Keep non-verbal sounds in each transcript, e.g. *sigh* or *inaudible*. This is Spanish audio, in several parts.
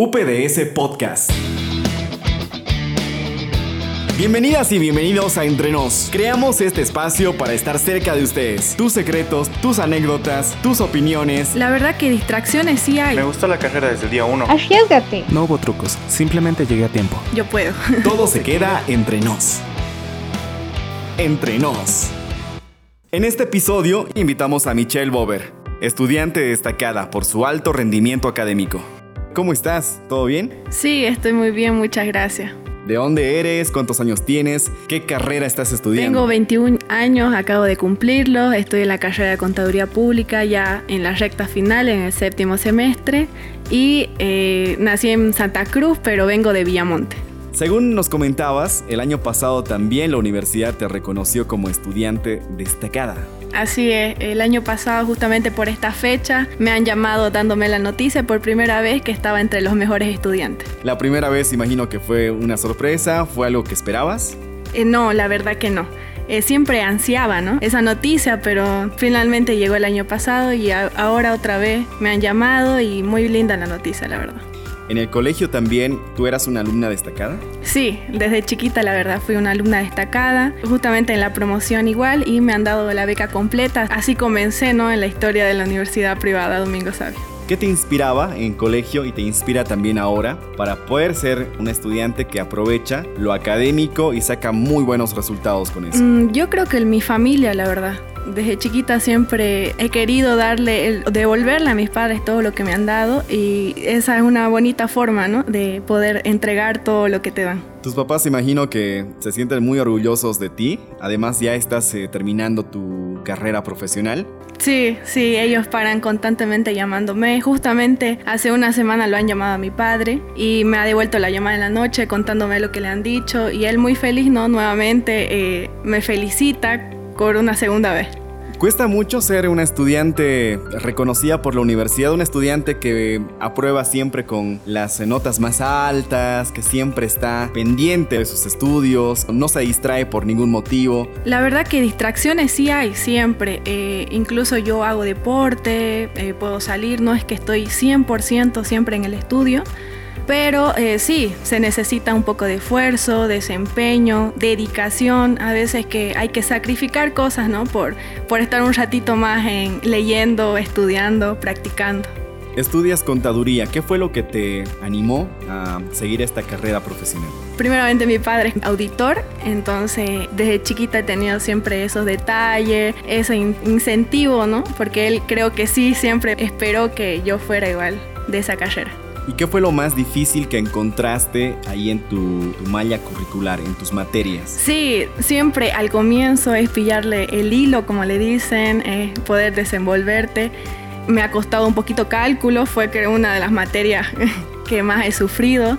UPDS Podcast. Bienvenidas y bienvenidos a Entre Nos. Creamos este espacio para estar cerca de ustedes. Tus secretos, tus anécdotas, tus opiniones. La verdad que distracciones sí hay. Me gustó la carrera desde el día uno. Arriesgate. No hubo trucos, simplemente llegué a tiempo. Yo puedo. *laughs* Todo se queda entre nos. Entre nos. En este episodio invitamos a Michelle Bober, estudiante destacada por su alto rendimiento académico. ¿Cómo estás? ¿Todo bien? Sí, estoy muy bien, muchas gracias. ¿De dónde eres? ¿Cuántos años tienes? ¿Qué carrera estás estudiando? Tengo 21 años, acabo de cumplirlo, estoy en la carrera de Contaduría Pública ya en la recta final, en el séptimo semestre, y eh, nací en Santa Cruz, pero vengo de Villamonte. Según nos comentabas, el año pasado también la universidad te reconoció como estudiante destacada. Así es, el año pasado justamente por esta fecha me han llamado dándome la noticia por primera vez que estaba entre los mejores estudiantes. La primera vez imagino que fue una sorpresa, ¿fue algo que esperabas? Eh, no, la verdad que no. Eh, siempre ansiaba ¿no? esa noticia, pero finalmente llegó el año pasado y ahora otra vez me han llamado y muy linda la noticia, la verdad. ¿En el colegio también tú eras una alumna destacada? Sí, desde chiquita la verdad fui una alumna destacada, justamente en la promoción igual y me han dado la beca completa. Así comencé ¿no? en la historia de la Universidad Privada Domingo Sabio. ¿Qué te inspiraba en colegio y te inspira también ahora para poder ser un estudiante que aprovecha lo académico y saca muy buenos resultados con eso? Mm, yo creo que en mi familia, la verdad. Desde chiquita siempre he querido darle, el- devolverle a mis padres todo lo que me han dado y esa es una bonita forma, ¿no? De poder entregar todo lo que te dan. Tus papás imagino que se sienten muy orgullosos de ti. Además ya estás eh, terminando tu carrera profesional. Sí, sí, ellos paran constantemente llamándome. Justamente hace una semana lo han llamado a mi padre y me ha devuelto la llamada en la noche contándome lo que le han dicho y él muy feliz, ¿no? Nuevamente eh, me felicita por una segunda vez. Cuesta mucho ser una estudiante reconocida por la universidad, un estudiante que aprueba siempre con las notas más altas, que siempre está pendiente de sus estudios, no se distrae por ningún motivo. La verdad que distracciones sí hay siempre. Eh, incluso yo hago deporte, eh, puedo salir, no es que estoy 100% siempre en el estudio. Pero eh, sí, se necesita un poco de esfuerzo, desempeño, dedicación. A veces que hay que sacrificar cosas, ¿no? Por, por estar un ratito más en leyendo, estudiando, practicando. Estudias contaduría, ¿qué fue lo que te animó a seguir esta carrera profesional? Primeramente mi padre es auditor, entonces desde chiquita he tenido siempre esos detalles, ese in- incentivo, ¿no? Porque él creo que sí siempre esperó que yo fuera igual de esa carrera. ¿Y qué fue lo más difícil que encontraste ahí en tu, tu malla curricular, en tus materias? Sí, siempre al comienzo es pillarle el hilo, como le dicen, es poder desenvolverte. Me ha costado un poquito cálculo, fue que una de las materias *laughs* que más he sufrido.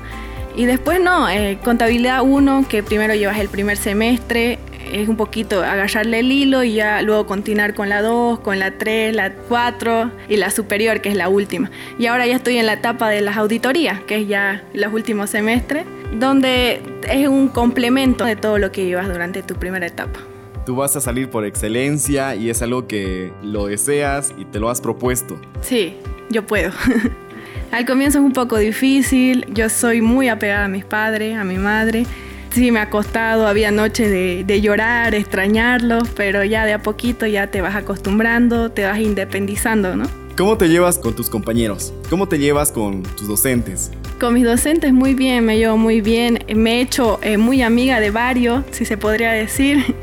Y después no, eh, contabilidad 1, que primero llevas el primer semestre, es un poquito agarrarle el hilo y ya luego continuar con la 2, con la 3, la 4 y la superior, que es la última. Y ahora ya estoy en la etapa de las auditorías, que es ya los últimos semestres, donde es un complemento de todo lo que llevas durante tu primera etapa. Tú vas a salir por excelencia y es algo que lo deseas y te lo has propuesto. Sí, yo puedo. *laughs* Al comienzo es un poco difícil, yo soy muy apegada a mis padres, a mi madre. Sí, me ha costado, había noches de, de llorar, extrañarlos, pero ya de a poquito ya te vas acostumbrando, te vas independizando, ¿no? ¿Cómo te llevas con tus compañeros? ¿Cómo te llevas con tus docentes? Con mis docentes muy bien, me llevo muy bien, me he hecho eh, muy amiga de varios, si se podría decir.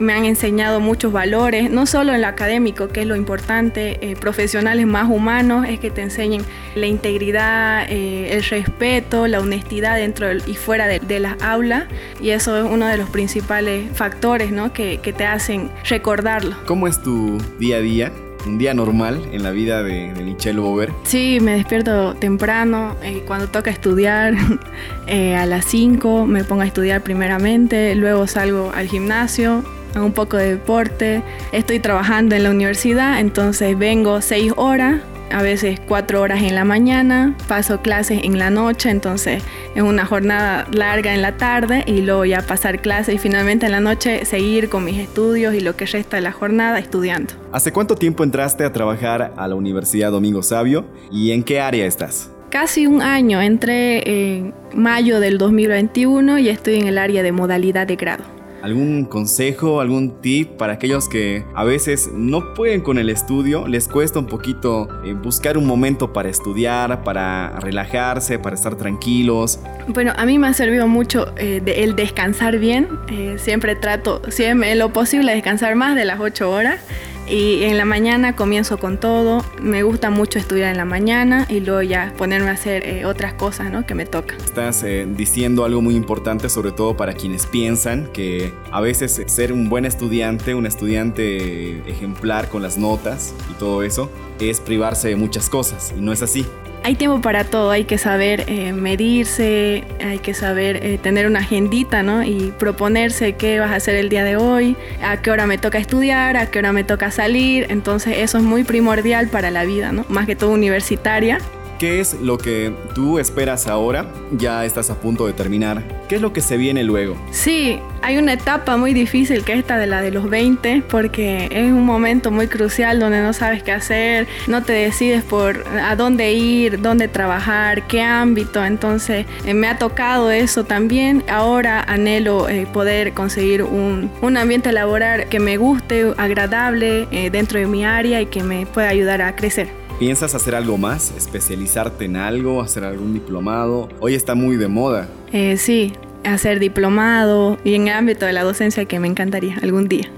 Me han enseñado muchos valores, no solo en lo académico, que es lo importante, eh, profesionales más humanos, es que te enseñen la integridad, eh, el respeto, la honestidad dentro y fuera de, de las aulas. Y eso es uno de los principales factores ¿no? que, que te hacen recordarlo. ¿Cómo es tu día a día? Un día normal en la vida de, de Michelle Bober. Sí, me despierto temprano, eh, cuando toca estudiar, *laughs* eh, a las 5 me pongo a estudiar primeramente, luego salgo al gimnasio, un poco de deporte, estoy trabajando en la universidad, entonces vengo 6 horas, a veces 4 horas en la mañana, paso clases en la noche, entonces es una jornada larga en la tarde y luego ya pasar clases y finalmente en la noche seguir con mis estudios y lo que resta de la jornada estudiando. ¿Hace cuánto tiempo entraste a trabajar a la Universidad Domingo Sabio y en qué área estás? casi un año, entré en mayo del 2021 y estoy en el área de modalidad de grado. ¿Algún consejo, algún tip para aquellos que a veces no pueden con el estudio? Les cuesta un poquito eh, buscar un momento para estudiar, para relajarse, para estar tranquilos. Bueno, a mí me ha servido mucho eh, el descansar bien. Eh, siempre trato, siempre lo posible, descansar más de las 8 horas. Y en la mañana comienzo con todo. Me gusta mucho estudiar en la mañana y luego ya ponerme a hacer eh, otras cosas ¿no? que me tocan. Estás eh, diciendo algo muy importante, sobre todo para quienes piensan que a veces ser un buen estudiante, un estudiante ejemplar con las notas y todo eso, es privarse de muchas cosas. Y no es así hay tiempo para todo, hay que saber eh, medirse, hay que saber eh, tener una agendita, ¿no? Y proponerse qué vas a hacer el día de hoy, a qué hora me toca estudiar, a qué hora me toca salir. Entonces eso es muy primordial para la vida, ¿no? Más que todo universitaria. ¿Qué es lo que tú esperas ahora? Ya estás a punto de terminar. ¿Qué es lo que se viene luego? Sí, hay una etapa muy difícil que es esta de la de los 20, porque es un momento muy crucial donde no sabes qué hacer, no te decides por a dónde ir, dónde trabajar, qué ámbito. Entonces eh, me ha tocado eso también. Ahora anhelo eh, poder conseguir un, un, ambiente laboral que me guste, agradable eh, dentro de mi área y que me pueda ayudar a crecer. ¿Piensas hacer algo más? ¿Especializarte en algo? ¿Hacer algún diplomado? Hoy está muy de moda. Eh, sí, hacer diplomado y en el ámbito de la docencia que me encantaría algún día.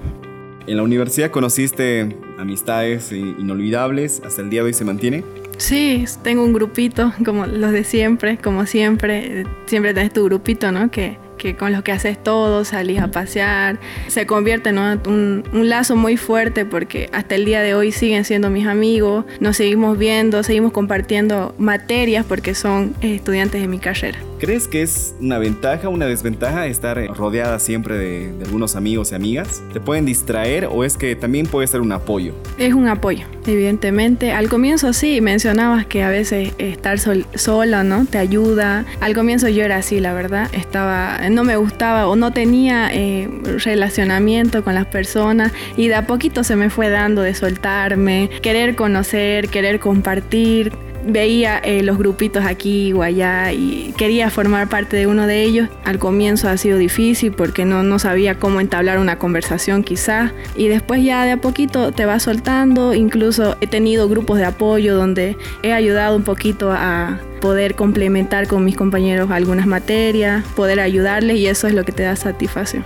¿En la universidad conociste amistades inolvidables? ¿Hasta el día de hoy se mantiene? Sí, tengo un grupito, como los de siempre, como siempre. Siempre tenés tu grupito, ¿no? Que que con los que haces todo, salís a pasear, se convierte en un, un, lazo muy fuerte porque hasta el día de hoy siguen siendo mis amigos, nos seguimos viendo, seguimos compartiendo materias porque son estudiantes de mi carrera. ¿Crees que es una ventaja una desventaja estar rodeada siempre de, algunos amigos y amigas? ¿Te pueden distraer o es que también puede ser un apoyo? Es un apoyo, evidentemente. Al comienzo sí, mencionabas que a veces estar sola, ¿no? Te ayuda. Al comienzo yo era así, la verdad. Estaba, no me gustaba o no tenía eh, relacionamiento con las personas y de a poquito se me fue dando de soltarme, querer conocer, querer compartir veía eh, los grupitos aquí o allá y quería formar parte de uno de ellos. Al comienzo ha sido difícil porque no, no sabía cómo entablar una conversación quizás y después ya de a poquito te va soltando. Incluso he tenido grupos de apoyo donde he ayudado un poquito a poder complementar con mis compañeros algunas materias, poder ayudarles y eso es lo que te da satisfacción.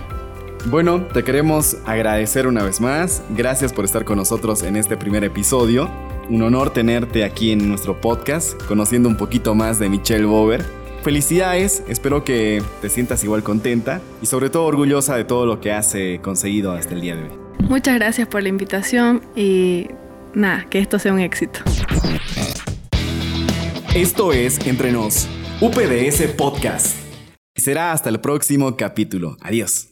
Bueno, te queremos agradecer una vez más. Gracias por estar con nosotros en este primer episodio. Un honor tenerte aquí en nuestro podcast, conociendo un poquito más de Michelle Bover. Felicidades, espero que te sientas igual contenta y sobre todo orgullosa de todo lo que has eh, conseguido hasta el día de hoy. Muchas gracias por la invitación y nada, que esto sea un éxito. Esto es Entre Nos, UPDS Podcast. Será hasta el próximo capítulo. Adiós.